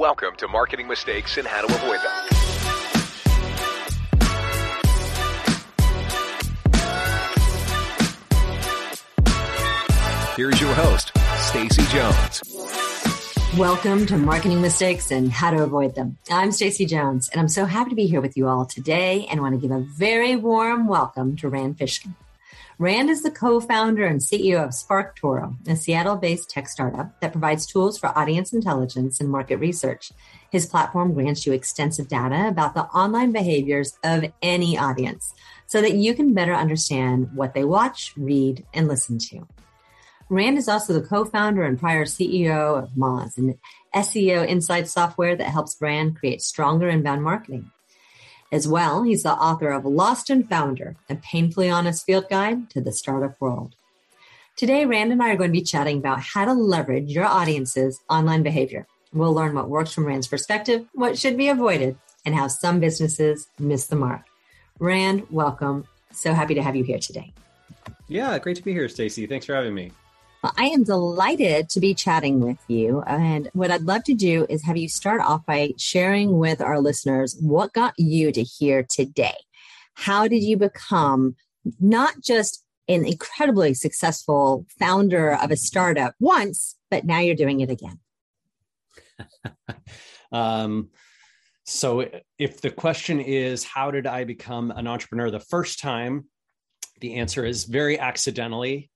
Welcome to Marketing Mistakes and How to Avoid Them. Here's your host, Stacy Jones. Welcome to Marketing Mistakes and How to Avoid Them. I'm Stacy Jones, and I'm so happy to be here with you all today and want to give a very warm welcome to Rand Fishkin. Rand is the co-founder and CEO of SparkToro, a Seattle-based tech startup that provides tools for audience intelligence and market research. His platform grants you extensive data about the online behaviors of any audience so that you can better understand what they watch, read, and listen to. Rand is also the co-founder and prior CEO of Moz, an SEO insight software that helps brand create stronger inbound marketing. As well, he's the author of Lost and Founder, a painfully honest field guide to the startup world. Today, Rand and I are going to be chatting about how to leverage your audience's online behavior. We'll learn what works from Rand's perspective, what should be avoided, and how some businesses miss the mark. Rand, welcome. So happy to have you here today. Yeah, great to be here, Stacy. Thanks for having me. Well, I am delighted to be chatting with you. And what I'd love to do is have you start off by sharing with our listeners what got you to here today. How did you become not just an incredibly successful founder of a startup once, but now you're doing it again? um, so, if the question is, how did I become an entrepreneur the first time? The answer is very accidentally,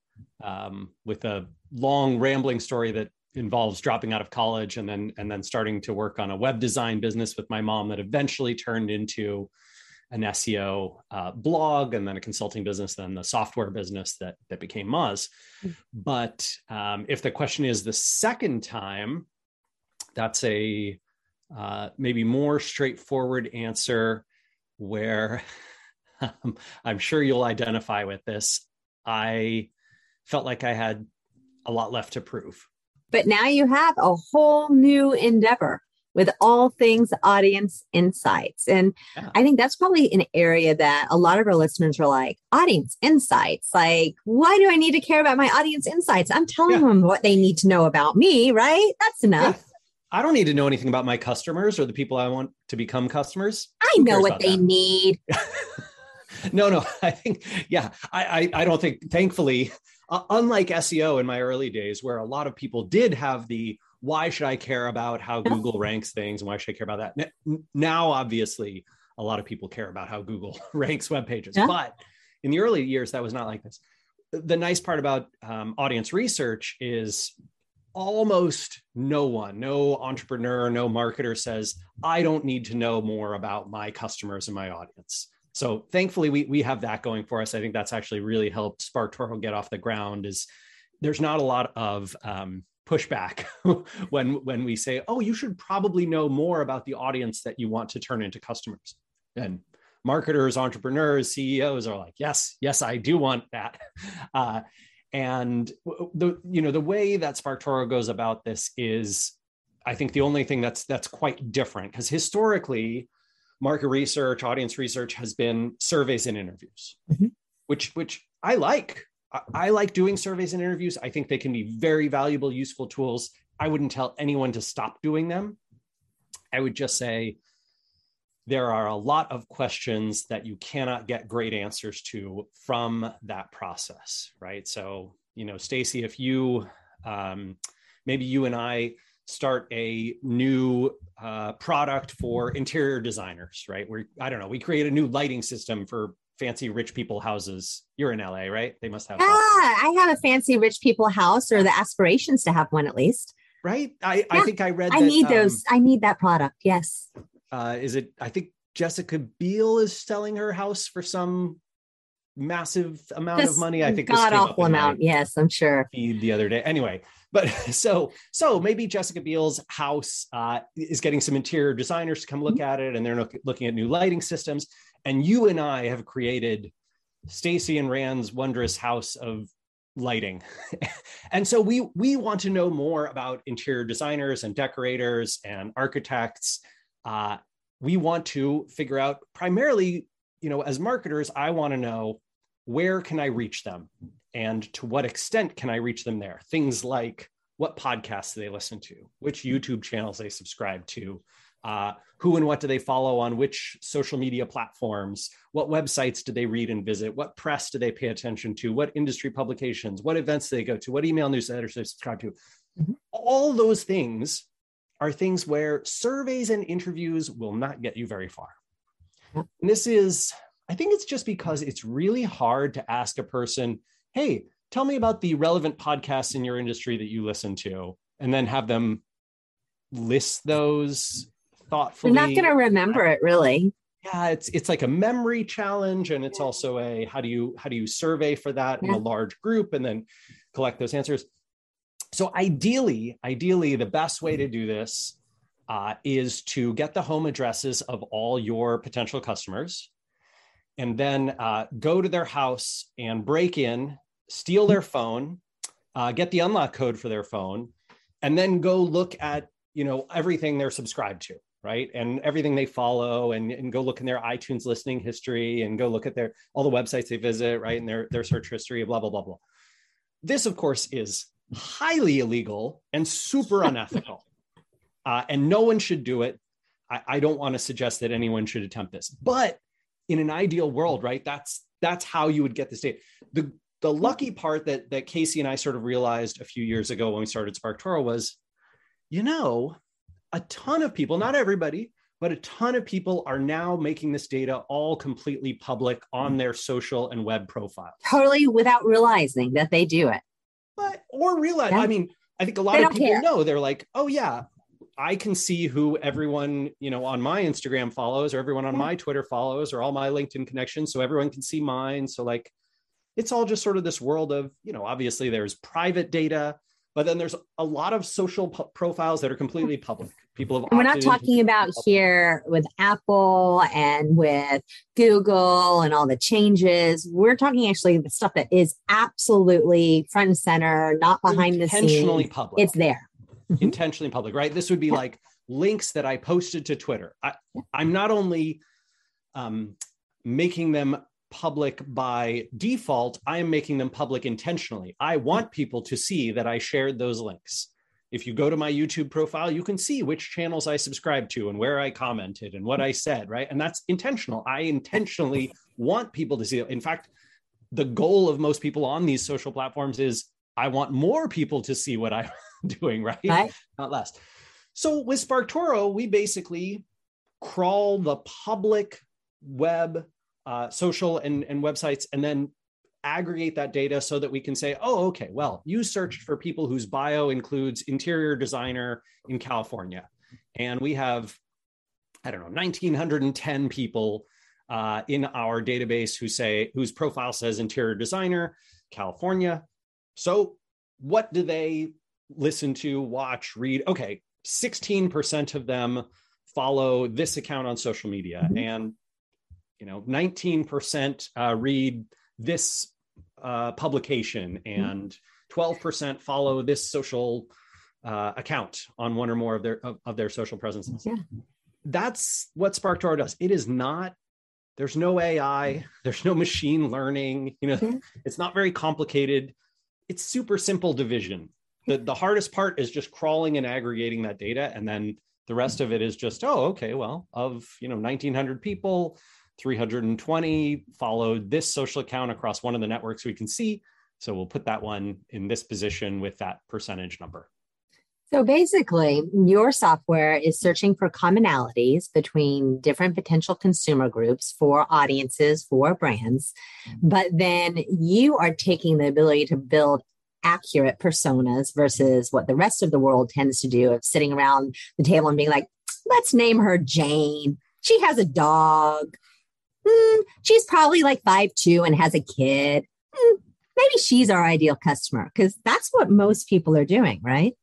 um, with a long rambling story that involves dropping out of college and then and then starting to work on a web design business with my mom that eventually turned into an SEO uh, blog and then a consulting business, then the software business that that became Moz. Mm-hmm. But um, if the question is the second time, that's a uh, maybe more straightforward answer where um, I'm sure you'll identify with this. I felt like I had a lot left to prove. But now you have a whole new endeavor with all things audience insights. And yeah. I think that's probably an area that a lot of our listeners are like, audience insights. Like, why do I need to care about my audience insights? I'm telling yeah. them what they need to know about me, right? That's enough. Yeah. I don't need to know anything about my customers or the people I want to become customers. I know what they that? need. no, no. I think, yeah, I, I, I don't think, thankfully, uh, unlike SEO in my early days, where a lot of people did have the why should I care about how Google ranks things and why should I care about that? Now, obviously, a lot of people care about how Google ranks web pages, yeah. but in the early years, that was not like this. The nice part about um, audience research is almost no one, no entrepreneur, no marketer says, I don't need to know more about my customers and my audience. So thankfully we we have that going for us. I think that's actually really helped SparkToro get off the ground is there's not a lot of um, pushback when when we say, oh, you should probably know more about the audience that you want to turn into customers. And marketers, entrepreneurs, CEOs are like, yes, yes, I do want that. Uh, and the you know the way that SparkToro goes about this is, I think the only thing that's that's quite different because historically market research, audience research has been surveys and interviews, mm-hmm. which which I like. I, I like doing surveys and interviews. I think they can be very valuable, useful tools. I wouldn't tell anyone to stop doing them. I would just say there are a lot of questions that you cannot get great answers to from that process, right? So, you know, Stacy, if you um, maybe you and I start a new uh, product for interior designers, right? Where I don't know, we create a new lighting system for fancy rich people houses. You're in LA, right? They must have. Yeah, I have a fancy rich people house, or the aspirations to have one at least. Right. I, yeah. I think I read. I that, need those. Um, I need that product. Yes. Uh, is it? I think Jessica Biel is selling her house for some massive amount Just of money. I think god awful amount. Yes, I'm sure. Feed the other day. Anyway, but so so maybe Jessica Biel's house uh, is getting some interior designers to come look mm-hmm. at it, and they're look, looking at new lighting systems. And you and I have created Stacy and Rand's wondrous house of lighting, and so we we want to know more about interior designers and decorators and architects. Uh, we want to figure out primarily, you know, as marketers, I want to know where can I reach them and to what extent can I reach them there? Things like what podcasts do they listen to, which YouTube channels they subscribe to, uh, who and what do they follow on which social media platforms, what websites do they read and visit, what press do they pay attention to, what industry publications, what events they go to, what email newsletters they subscribe to. Mm-hmm. All those things are things where surveys and interviews will not get you very far. And this is, I think it's just because it's really hard to ask a person, hey, tell me about the relevant podcasts in your industry that you listen to, and then have them list those thoughtfully. You're not going to remember it really. Yeah, it's it's like a memory challenge, and it's also a how do you how do you survey for that yeah. in a large group, and then collect those answers. So ideally, ideally, the best way to mm-hmm. do this uh, is to get the home addresses of all your potential customers, and then uh, go to their house and break in, steal their phone, uh, get the unlock code for their phone, and then go look at you know everything they're subscribed to right? And everything they follow and, and go look in their itunes listening history and go look at their all the websites they visit right? And their, their search history blah blah blah blah. This of course is highly illegal and super unethical uh, and no one should do it I, I don't want to suggest that anyone should attempt this but in an ideal world right that's that's how you would get this data the the lucky part that that casey and i sort of realized a few years ago when we started sparktoro was you know a ton of people, not everybody, but a ton of people are now making this data all completely public on their social and web profiles. Totally without realizing that they do it. But or realize, yeah. I mean, I think a lot of people care. know they're like, oh yeah, I can see who everyone, you know, on my Instagram follows or everyone on my Twitter follows or all my LinkedIn connections. So everyone can see mine. So like it's all just sort of this world of, you know, obviously there's private data, but then there's a lot of social profiles that are completely public. People have we're not talking about here with apple and with google and all the changes. We're talking actually the stuff that is absolutely front and center not behind the scenes. Intentionally public. It's there mm-hmm. intentionally public right this would be yeah. like links that i posted to twitter I, i'm not only um, making them public by default, I am making them public intentionally. I want people to see that I shared those links. If you go to my YouTube profile, you can see which channels I subscribe to and where I commented and what I said, right? And that's intentional. I intentionally want people to see it. In fact, the goal of most people on these social platforms is I want more people to see what I'm doing, right? right? Not less. So with SparkToro, we basically crawl the public web uh, social and, and websites and then aggregate that data so that we can say, oh, okay, well, you searched for people whose bio includes interior designer in California. And we have, I don't know, 1,910 people uh, in our database who say, whose profile says interior designer, California. So what do they listen to, watch, read? Okay, 16% of them follow this account on social media. Mm-hmm. And you know 19% uh, read this uh, publication and 12% follow this social uh, account on one or more of their of, of their social presences yeah. that's what sparktoro does it is not there's no ai there's no machine learning you know yeah. it's not very complicated it's super simple division the, the hardest part is just crawling and aggregating that data and then the rest of it is just oh okay well of you know 1900 people 320 followed this social account across one of the networks we can see. So we'll put that one in this position with that percentage number. So basically, your software is searching for commonalities between different potential consumer groups for audiences, for brands. But then you are taking the ability to build accurate personas versus what the rest of the world tends to do of sitting around the table and being like, let's name her Jane. She has a dog mm, she's probably like five two and has a kid. Mm, maybe she's our ideal customer because that's what most people are doing, right?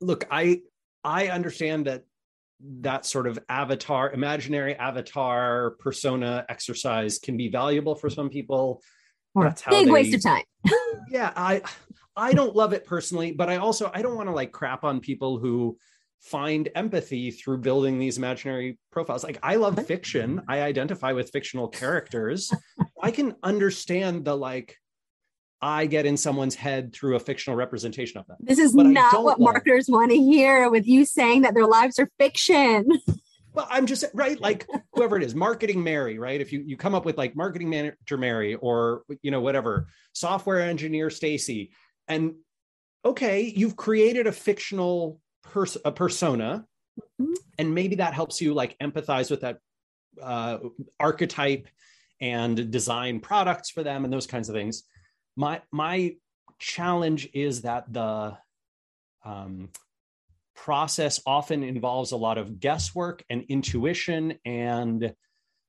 Look, I I understand that that sort of avatar, imaginary avatar persona exercise can be valuable for some people. Or that's big they, waste of time. yeah, I I don't love it personally, but I also I don't want to like crap on people who find empathy through building these imaginary profiles. Like I love fiction. I identify with fictional characters. I can understand the like I get in someone's head through a fictional representation of them. This is but not what marketers want to hear with you saying that their lives are fiction. Well, I'm just right, like whoever it is, marketing Mary, right? If you you come up with like marketing manager Mary or you know whatever, software engineer Stacy, and okay, you've created a fictional pers- a persona, mm-hmm. and maybe that helps you like empathize with that uh, archetype and design products for them and those kinds of things my my challenge is that the um, process often involves a lot of guesswork and intuition and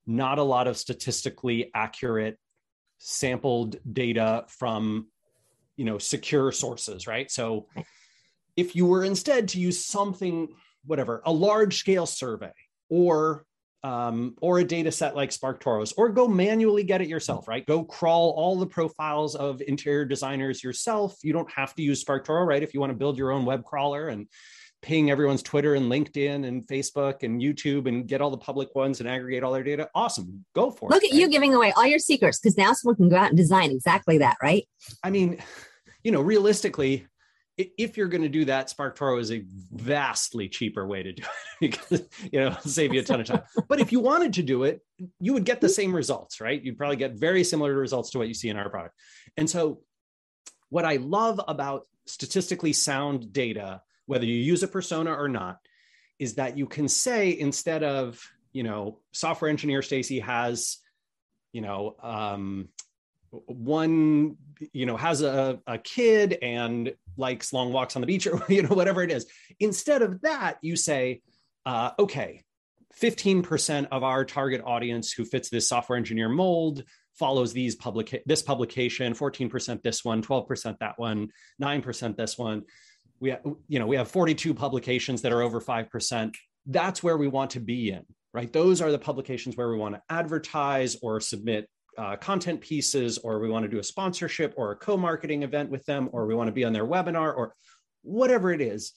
not a lot of statistically accurate sampled data from you know secure sources right? So if you were instead to use something whatever a large scale survey or um, or a data set like SparkToros, or go manually get it yourself, right? Go crawl all the profiles of interior designers yourself. You don't have to use SparkToro, right? If you want to build your own web crawler and ping everyone's Twitter and LinkedIn and Facebook and YouTube and get all the public ones and aggregate all their data, awesome. Go for Look it. Look at right? you giving away all your secrets because now someone can go out and design exactly that, right? I mean, you know, realistically, if you're going to do that, SparkToro is a vastly cheaper way to do it because you know save you a ton of time. but if you wanted to do it, you would get the same results, right? You'd probably get very similar results to what you see in our product. And so, what I love about statistically sound data, whether you use a persona or not, is that you can say instead of you know software engineer Stacy has you know um, one you know has a, a kid and likes long walks on the beach or you know whatever it is. Instead of that you say uh, okay 15% of our target audience who fits this software engineer mold follows these public this publication 14% this one 12% that one 9% this one. We you know we have 42 publications that are over 5% that's where we want to be in right? Those are the publications where we want to advertise or submit uh, content pieces, or we want to do a sponsorship or a co marketing event with them, or we want to be on their webinar, or whatever it is.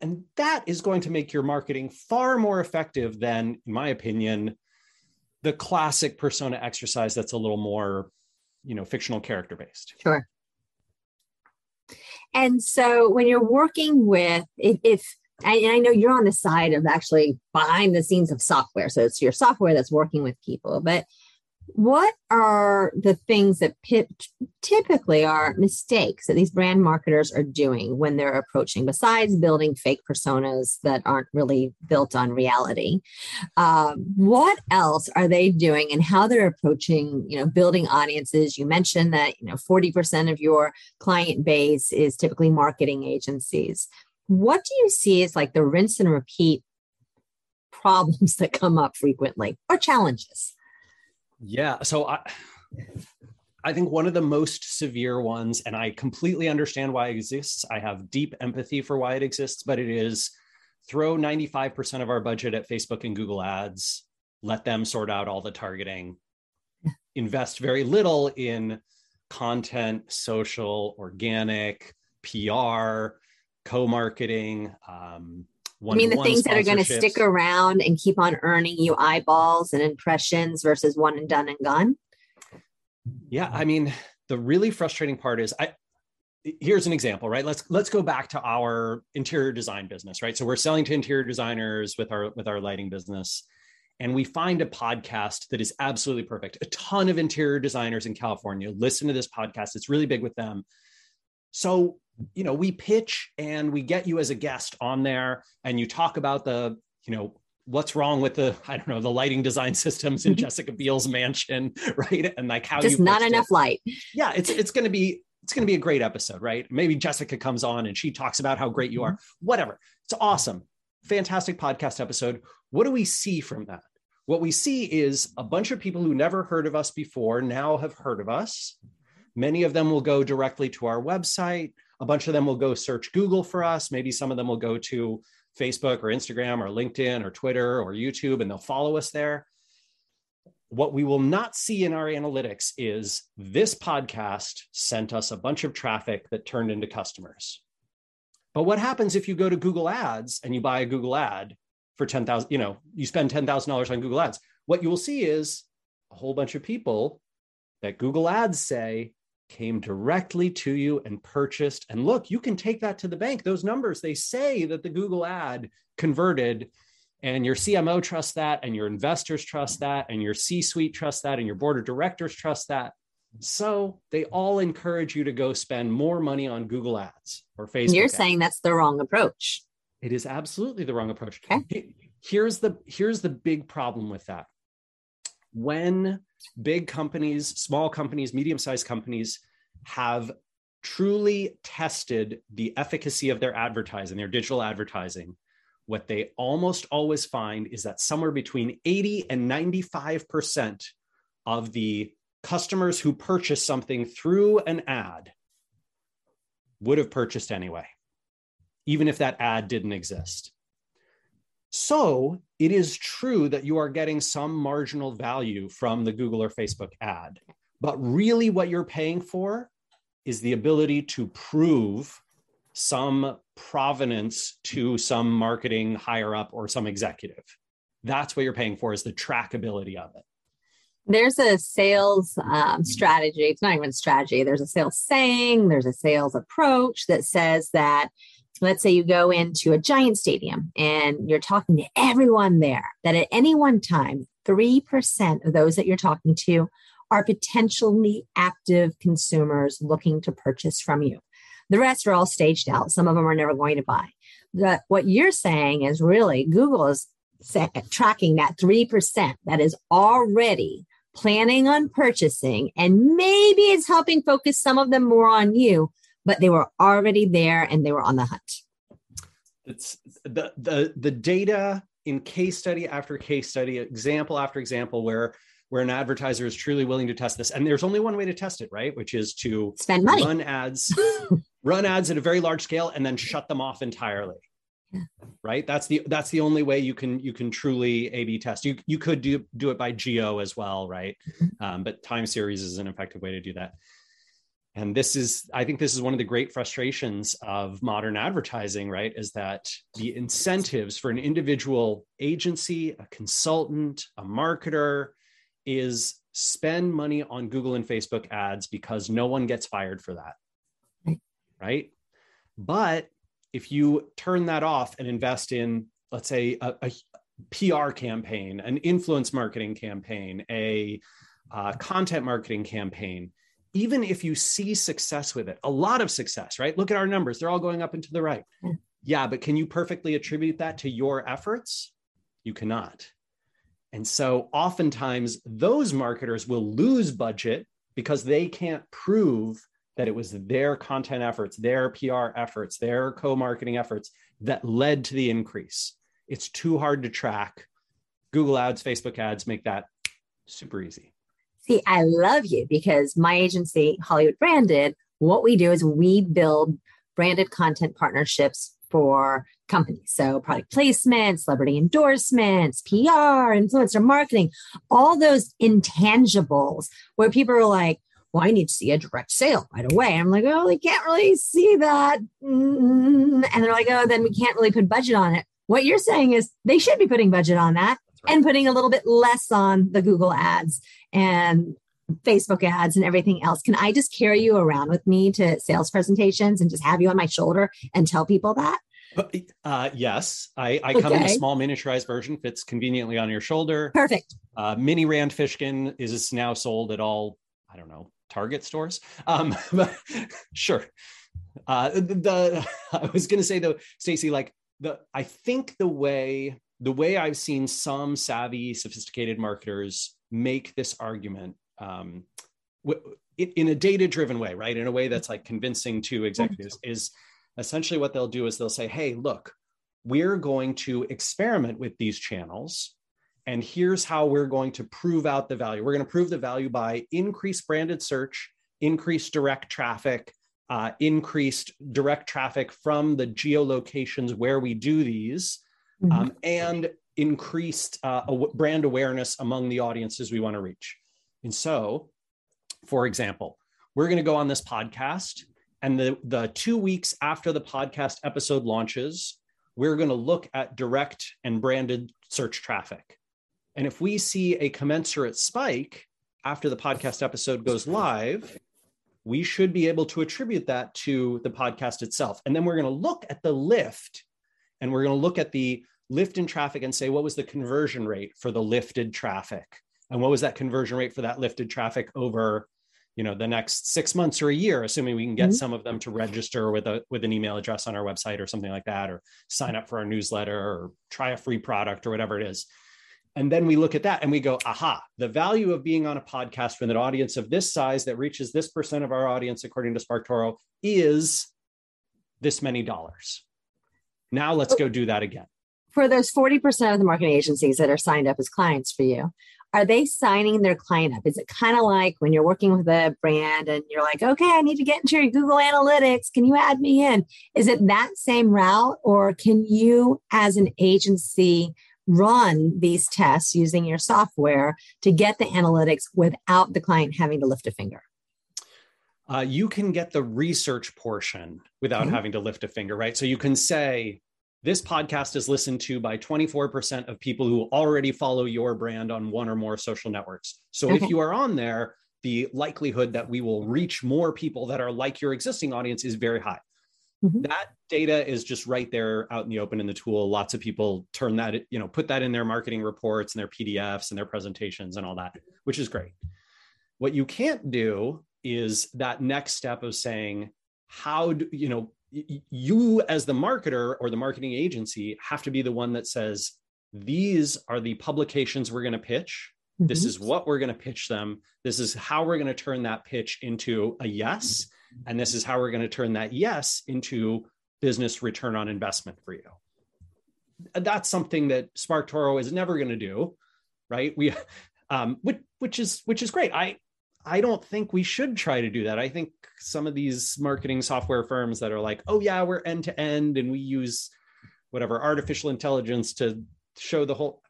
And that is going to make your marketing far more effective than, in my opinion, the classic persona exercise that's a little more, you know, fictional character based. Sure. And so when you're working with, if, if and I know you're on the side of actually behind the scenes of software. So it's your software that's working with people. But what are the things that typically are mistakes that these brand marketers are doing when they're approaching, besides building fake personas that aren't really built on reality? Um, what else are they doing and how they're approaching, you know, building audiences? You mentioned that, you know, 40% of your client base is typically marketing agencies. What do you see as like the rinse and repeat problems that come up frequently or challenges? Yeah. So I I think one of the most severe ones, and I completely understand why it exists. I have deep empathy for why it exists, but it is throw 95% of our budget at Facebook and Google ads, let them sort out all the targeting, invest very little in content, social, organic, PR, co-marketing, um, I mean, the things that are going to stick around and keep on earning you eyeballs and impressions versus one and done and gone. Yeah, I mean, the really frustrating part is I here's an example, right? Let's let's go back to our interior design business, right? So we're selling to interior designers with our with our lighting business and we find a podcast that is absolutely perfect. A ton of interior designers in California listen to this podcast. It's really big with them. So you know, we pitch and we get you as a guest on there and you talk about the, you know, what's wrong with the, I don't know, the lighting design systems in. Jessica Biel's mansion, right? And like how just not enough it. light. Yeah, it's it's gonna be it's going to be a great episode, right? Maybe Jessica comes on and she talks about how great you are. Mm-hmm. Whatever. It's awesome. Fantastic podcast episode. What do we see from that? What we see is a bunch of people who never heard of us before now have heard of us. Many of them will go directly to our website. A bunch of them will go search Google for us. Maybe some of them will go to Facebook or Instagram or LinkedIn or Twitter or YouTube and they'll follow us there. What we will not see in our analytics is this podcast sent us a bunch of traffic that turned into customers. But what happens if you go to Google Ads and you buy a Google ad for 10,000, you know, you spend $10,000 on Google Ads? What you will see is a whole bunch of people that Google Ads say came directly to you and purchased. And look, you can take that to the bank. Those numbers, they say that the Google ad converted, and your CMO trusts that, and your investors trust that, and your C suite trusts that, and your board of directors trust that. So they all encourage you to go spend more money on Google ads or Facebook. You're ads. saying that's the wrong approach. It is absolutely the wrong approach. Okay. Here's the here's the big problem with that. When big companies, small companies, medium-sized companies have truly tested the efficacy of their advertising, their digital advertising, what they almost always find is that somewhere between 80 and 95% of the customers who purchase something through an ad would have purchased anyway, even if that ad didn't exist. So it is true that you are getting some marginal value from the Google or Facebook ad. But really, what you're paying for is the ability to prove some provenance to some marketing higher up or some executive. That's what you're paying for is the trackability of it. There's a sales um, strategy. It's not even strategy. There's a sales saying, there's a sales approach that says that let's say you go into a giant stadium and you're talking to everyone there, that at any one time, 3% of those that you're talking to are potentially active consumers looking to purchase from you. The rest are all staged out. Some of them are never going to buy. The, what you're saying is really Google is set, tracking that 3% that is already planning on purchasing, and maybe it's helping focus some of them more on you but they were already there and they were on the hunt. It's the the the data in case study after case study, example after example, where where an advertiser is truly willing to test this. And there's only one way to test it, right? Which is to spend money, run ads, run ads at a very large scale, and then shut them off entirely. Yeah. Right. That's the that's the only way you can you can truly A/B test. You you could do do it by geo as well, right? Mm-hmm. Um, but time series is an effective way to do that and this is i think this is one of the great frustrations of modern advertising right is that the incentives for an individual agency a consultant a marketer is spend money on google and facebook ads because no one gets fired for that. Right, but if you turn that off and invest in let's say a, a pr campaign an influence marketing campaign a uh, content marketing campaign even if you see success with it, a lot of success, right? Look at our numbers, they're all going up and to the right. Yeah, but can you perfectly attribute that to your efforts? You cannot. And so oftentimes those marketers will lose budget because they can't prove that it was their content efforts, their PR efforts, their co marketing efforts that led to the increase. It's too hard to track. Google ads, Facebook ads make that super easy. See, I love you because my agency, Hollywood Branded, what we do is we build branded content partnerships for companies. So product placement, celebrity endorsements, PR, influencer marketing, all those intangibles where people are like, well, I need to see a direct sale right away. I'm like, oh, we can't really see that. And they're like, oh, then we can't really put budget on it. What you're saying is they should be putting budget on that right. and putting a little bit less on the Google ads and Facebook ads and everything else. Can I just carry you around with me to sales presentations and just have you on my shoulder and tell people that? Uh, yes, I, I okay. come in a small miniaturized version, fits conveniently on your shoulder. Perfect. Uh, Mini Rand Fishkin is now sold at all, I don't know, Target stores. Um, sure. Uh, the, the I was going to say though, Stacy, like the I think the way the way I've seen some savvy, sophisticated marketers make this argument um, w- in a data driven way, right? In a way that's like convincing to executives is essentially what they'll do is they'll say, hey, look, we're going to experiment with these channels. And here's how we're going to prove out the value. We're going to prove the value by increased branded search, increased direct traffic, uh, increased direct traffic from the geolocations where we do these, mm-hmm. um, and increased uh, brand awareness among the audiences we want to reach. And so, for example, we're going to go on this podcast, and the, the two weeks after the podcast episode launches, we're going to look at direct and branded search traffic. And if we see a commensurate spike after the podcast episode goes live, we should be able to attribute that to the podcast itself. And then we're going to look at the lift and we're going to look at the lift in traffic and say, what was the conversion rate for the lifted traffic? And what was that conversion rate for that lifted traffic over you know the next six months or a year assuming we can get mm-hmm. some of them to register with a with an email address on our website or something like that or sign up for our newsletter or try a free product or whatever it is and then we look at that and we go aha the value of being on a podcast with an audience of this size that reaches this percent of our audience according to sparktoro is this many dollars now let's go do that again for those 40% of the marketing agencies that are signed up as clients for you are they signing their client up? Is it kind of like when you're working with a brand and you're like, okay, I need to get into your Google Analytics. Can you add me in? Is it that same route, or can you, as an agency, run these tests using your software to get the analytics without the client having to lift a finger? Uh, you can get the research portion without mm-hmm. having to lift a finger, right? So you can say, this podcast is listened to by 24% of people who already follow your brand on one or more social networks. So okay. if you are on there, the likelihood that we will reach more people that are like your existing audience is very high. Mm-hmm. That data is just right there out in the open in the tool. Lots of people turn that, you know, put that in their marketing reports and their PDFs and their presentations and all that, which is great. What you can't do is that next step of saying, how do you know you as the marketer or the marketing agency have to be the one that says these are the publications we're going to pitch. Mm-hmm. this is what we're going to pitch them. This is how we're going to turn that pitch into a yes. And this is how we're going to turn that yes into business return on investment for you. That's something that sparktoro is never going to do right? We um which, which is which is great. I I don't think we should try to do that. I think some of these marketing software firms that are like, oh, yeah, we're end to end and we use whatever artificial intelligence to show the whole.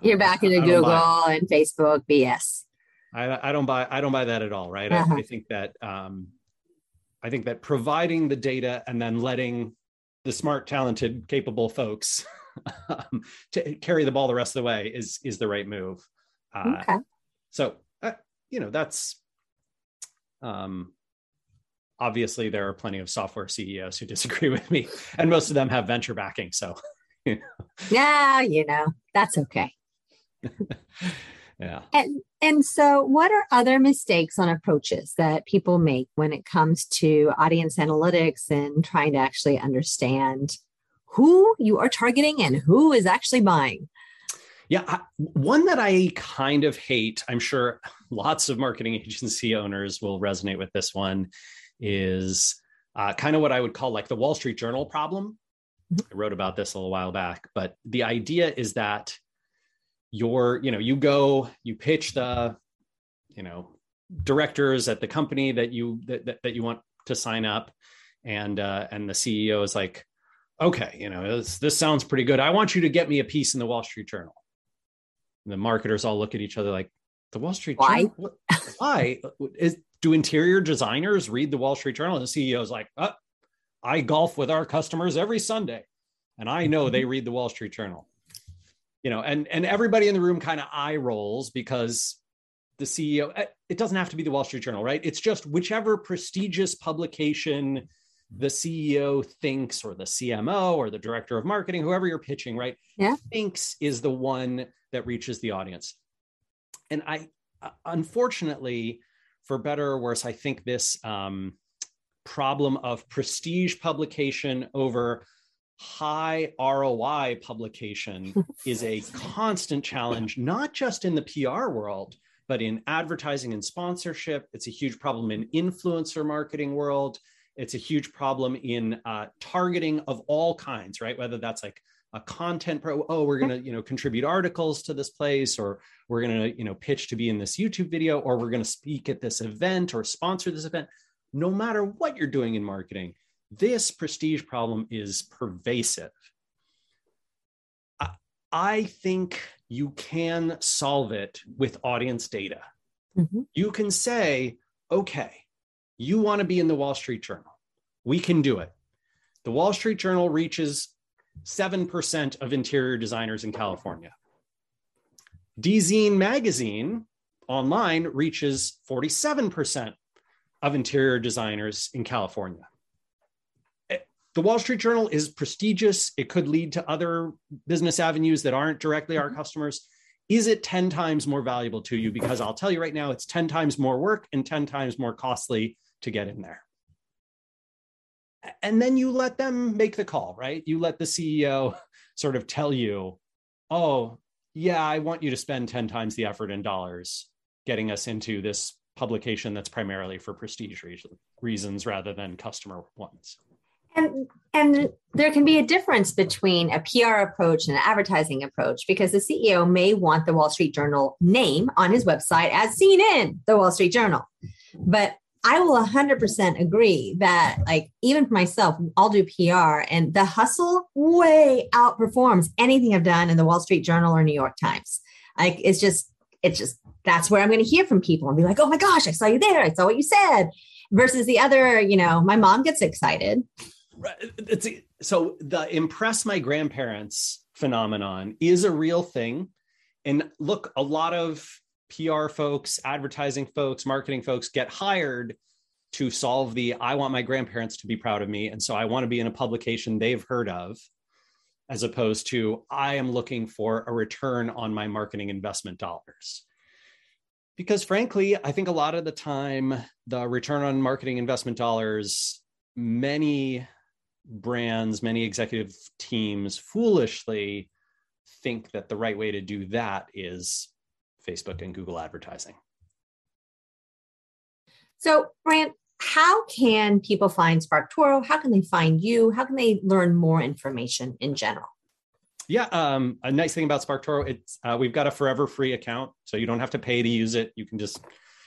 You're back into Google and Facebook BS. I, I, don't buy. I don't buy that at all. Right? Uh-huh. I, I, think that um, I think that providing the data and then letting the smart, talented, capable folks um, to carry the ball the rest of the way is is the right move. Uh, okay. So you know that's um obviously there are plenty of software CEOs who disagree with me and most of them have venture backing so you know. yeah you know that's okay. Yeah. And and so what are other mistakes on approaches that people make when it comes to audience analytics and trying to actually understand who you are targeting and who is actually buying yeah, I, one that I kind of hate, I'm sure lots of marketing agency owners will resonate with this one, is uh, kind of what I would call like the Wall Street Journal problem. Mm-hmm. I wrote about this a little while back, but the idea is that you're, you know, you go, you pitch the, you know, directors at the company that you that, that, that you want to sign up, and uh, and the CEO is like, okay, you know, this, this sounds pretty good. I want you to get me a piece in the Wall Street Journal the marketers all look at each other like the Wall Street why? Journal. What, why is do interior designers read the Wall Street Journal? And the CEO is like, oh, I golf with our customers every Sunday, and I know they read the Wall Street Journal. You know, and and everybody in the room kind of eye rolls because the CEO. Eh, it doesn't have to be the Wall Street Journal, right? It's just whichever prestigious publication the CEO thinks, or the CMO, or the director of marketing, whoever you're pitching, right? Yeah. Thinks is the one that reaches the audience. And I, uh, unfortunately, for better or worse, I think this um, problem of prestige publication over high ROI publication is a constant challenge, not just in the PR world, but in advertising and sponsorship. It's a huge problem in influencer marketing world. It's a huge problem in uh, targeting of all kinds, right? Whether that's like a content pro oh we're going to you know contribute articles to this place or we're going to you know pitch to be in this youtube video or we're going to speak at this event or sponsor this event no matter what you're doing in marketing this prestige problem is pervasive I, I think you can solve it with audience data mm-hmm. you can say okay you want to be in the wall street journal we can do it the wall street journal reaches 7% of interior designers in California. Dezeen magazine online reaches 47% of interior designers in California. Eh, the Wall Street Journal is prestigious. It could lead to other business avenues that aren't directly our mm-hmm. customers. Is it 10 times more valuable to you? Because I'll tell you right now, it's 10 times more work and 10 times more costly to get in there. And then you let them make the call, right? You let the CEO sort of tell you, oh, yeah, I want you to spend 10 times the effort in dollars getting us into this publication that's primarily for prestige reasons rather than customer ones. And and there can be a difference between a PR approach and an advertising approach because the CEO may want the Wall Street Journal name on his website as seen in the Wall Street Journal. But I will 100% agree that, like, even for myself, I'll do PR and the hustle way outperforms anything I've done in the Wall Street Journal or New York Times. Like, it's just, it's just, that's where I'm going to hear from people and be like, oh my gosh, I saw you there. I saw what you said. Versus the other, you know, my mom gets excited. It's, so the impress my grandparents phenomenon is a real thing. And look, a lot of PR folks, advertising folks, marketing folks get hired to solve the I want my grandparents to be proud of me. And so I want to be in a publication they've heard of, as opposed to I am looking for a return on my marketing investment dollars. Because frankly, I think a lot of the time, the return on marketing investment dollars, many brands, many executive teams foolishly think that the right way to do that is Facebook and Google advertising. So, Rand, how can people find SparkToro? How can they find you? How can they learn more information in general? Yeah, um, a nice thing about SparkToro, it's uh, we've got a forever free account, so you don't have to pay to use it. You can just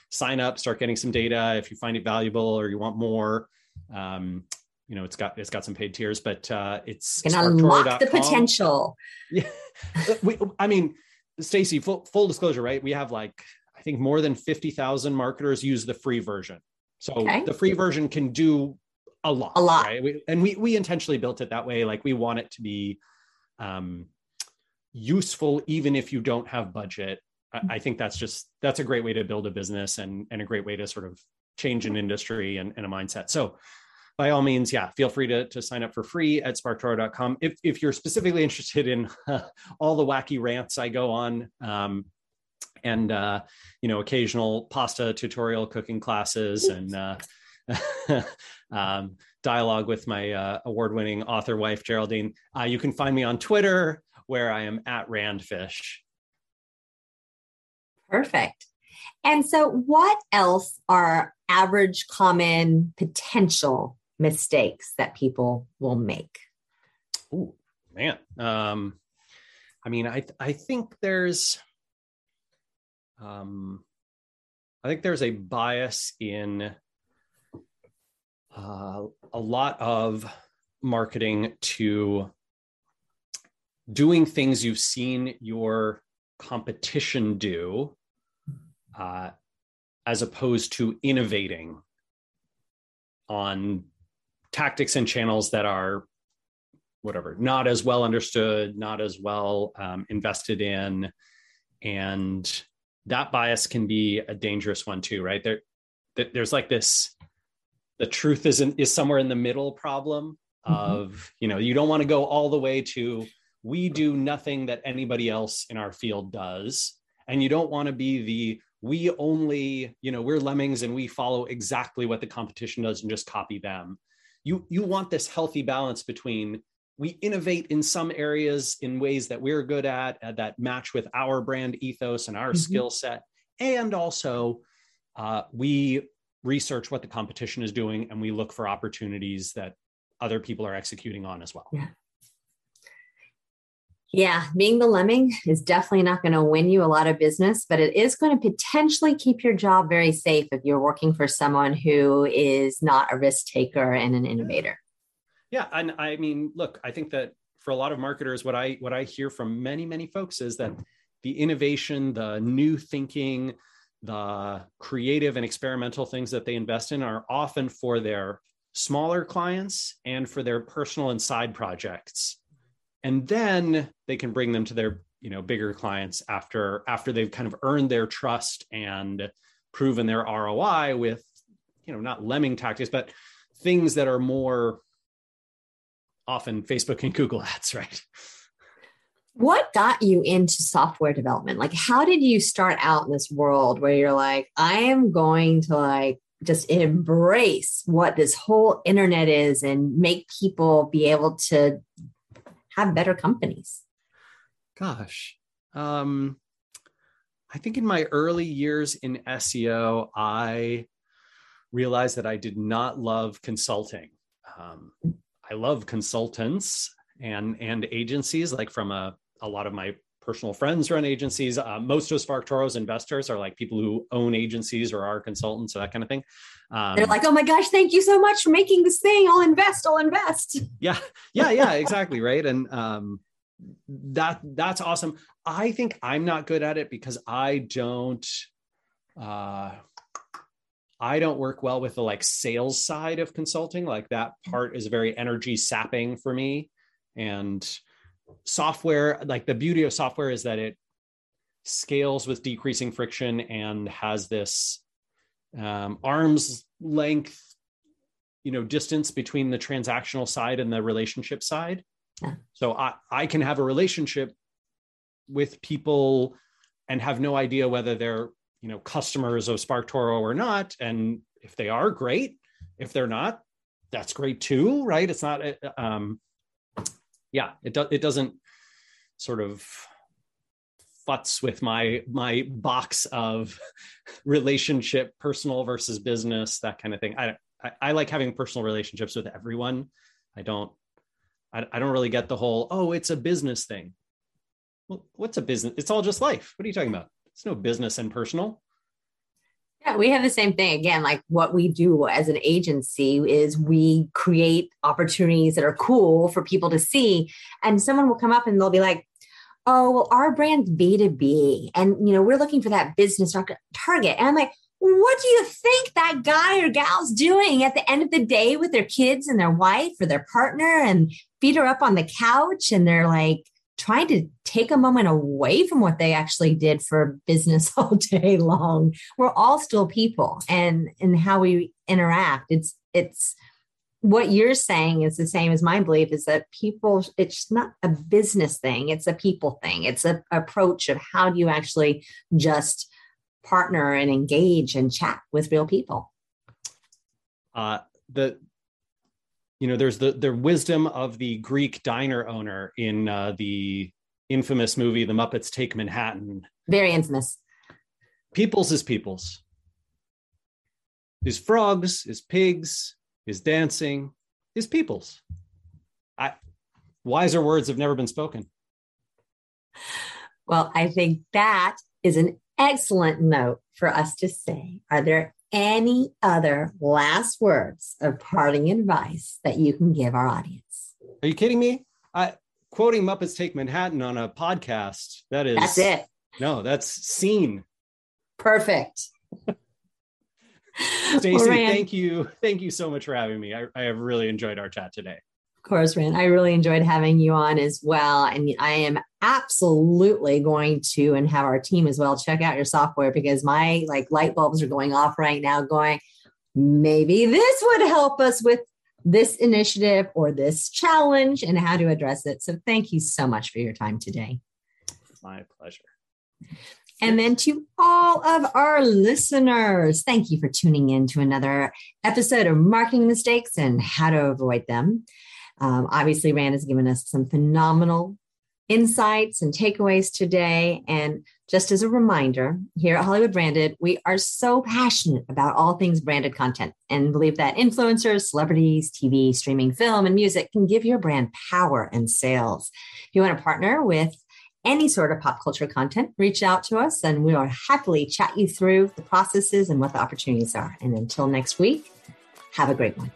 sign up, start getting some data if you find it valuable or you want more. Um, you know, it's got it's got some paid tiers, but uh, it's can unlock the potential. Yeah, we, I mean, Stacy, full, full disclosure, right? We have like, I think more than 50,000 marketers use the free version. So okay. the free version can do a lot. A lot. Right? We, and we, we intentionally built it that way. Like we want it to be um, useful, even if you don't have budget. I, I, think that's just, that's a great way to build a business and, and a great way to sort of change an industry and, and a mindset. So by all means, yeah, feel free to, to sign up for free at sparktoro.com. If, if you're specifically interested in uh, all the wacky rants I go on, um, and uh, you know, occasional pasta tutorial cooking classes and uh, um, dialogue with my uh, award-winning author wife Geraldine, uh, you can find me on Twitter where I am at Randfish. Perfect. And so, what else are average, common, potential mistakes that people will make? Oh man, um, I mean, I I think there's, um, I think there's a bias in uh, a lot of marketing to doing things you've seen your competition do, uh, as opposed to innovating on tactics and channels that are whatever not as well understood not as well um, invested in. And that bias can be a dangerous one too right? There there's like this the truth isn't is somewhere in the middle problem mm-hmm. of you know you don't want to go all the way to we do nothing that anybody else in our field does. And you don't want to be the we only you know we're lemmings and we follow exactly what the competition does and just copy them you you want this healthy balance between we innovate in some areas in ways that we're good at uh, that match with our brand ethos and our mm-hmm. skill set. And also uh, we research what the competition is doing and we look for opportunities that other people are executing on as well. Yeah yeah, being the lemming is definitely not going to win you a lot of business, but it is going to potentially keep your job very safe if you're working for someone who is not a risk taker and an innovator. Yeah, and I mean, look, I think that for a lot of marketers what I what I hear from many many folks is that the innovation, the new thinking, the creative and experimental things that they invest in are often for their smaller clients and for their personal and side projects and then they can bring them to their you know bigger clients after after they've kind of earned their trust and proven their ROI with you know, not lemming tactics, but things that are more often Facebook and Google ads, right? What got you into software development? Like, how did you start out in this world where you're like, I am going to like just embrace what this whole internet is and make people be able to have better companies? Gosh. Um, I think in my early years in SEO, I realized that I did not love consulting. Um, I love consultants and and agencies. Like from a a lot of my personal friends run agencies. Uh, most of SparkToro's investors are like people who own agencies or are consultants, or that kind of thing. Um, They're like, "Oh my gosh, thank you so much for making this thing. I'll invest. I'll invest." Yeah, yeah, yeah, exactly, right. And um, that that's awesome. I think I'm not good at it because I don't. Uh, I don't work well with the like sales side of consulting. Like that part is very energy sapping for me. And software, like the beauty of software is that it scales with decreasing friction and has this um, arm's length, you know, distance between the transactional side and the relationship side. Yeah. So I, I can have a relationship with people and have no idea whether they're you know customers of SparkToro or not and if they are great if they're not that's great too right it's not um yeah it it doesn't sort of futz with my my box of relationship personal versus business that kind of thing. I, I, I like having personal relationships with everyone. I don't I, I don't really get the whole oh it's a business thing. Well what's a business it's all just life. What are you talking about? It's no business and personal yeah, we have the same thing. Again, like what we do as an agency is we create opportunities that are cool for people to see. And someone will come up and they'll be like, oh, well, our brand's B2B. And, you know, we're looking for that business target. And I'm like, what do you think that guy or gal's doing at the end of the day with their kids and their wife or their partner and feed her up on the couch? And they're like, trying to take a moment away from what they actually did for business all day long. We're all still people and and how we interact it's it's what you're saying is the same as my belief is that people it's not a business thing it's a people thing. It's a approach of how do you actually just partner and engage and chat with real people. Uh the you know there's the the wisdom of the greek diner owner in uh, the infamous movie the muppets take manhattan. Very infamous. Peoples is peoples. Is frogs is pigs is dancing is peoples. I, wiser words have never been spoken. Well i think that is an excellent note for us to say. Are there any other last words of parting advice that you can give our audience? Are you kidding me? I quoting Muppets Take Manhattan on a podcast. That is That's it. No, that's scene. Perfect. Stacey, thank you. Thank you so much for having me. I, I have really enjoyed our chat today course, Rand. I really enjoyed having you on as well. And I am absolutely going to and have our team as well check out your software because my like light bulbs are going off right now, going, maybe this would help us with this initiative or this challenge and how to address it. So thank you so much for your time today. My pleasure. And then to all of our listeners, thank you for tuning in to another episode of Marketing Mistakes and How to Avoid Them. Um, obviously, Rand has given us some phenomenal insights and takeaways today. And just as a reminder, here at Hollywood Branded, we are so passionate about all things branded content and believe that influencers, celebrities, TV, streaming, film, and music can give your brand power and sales. If you want to partner with any sort of pop culture content, reach out to us and we will happily chat you through the processes and what the opportunities are. And until next week, have a great one.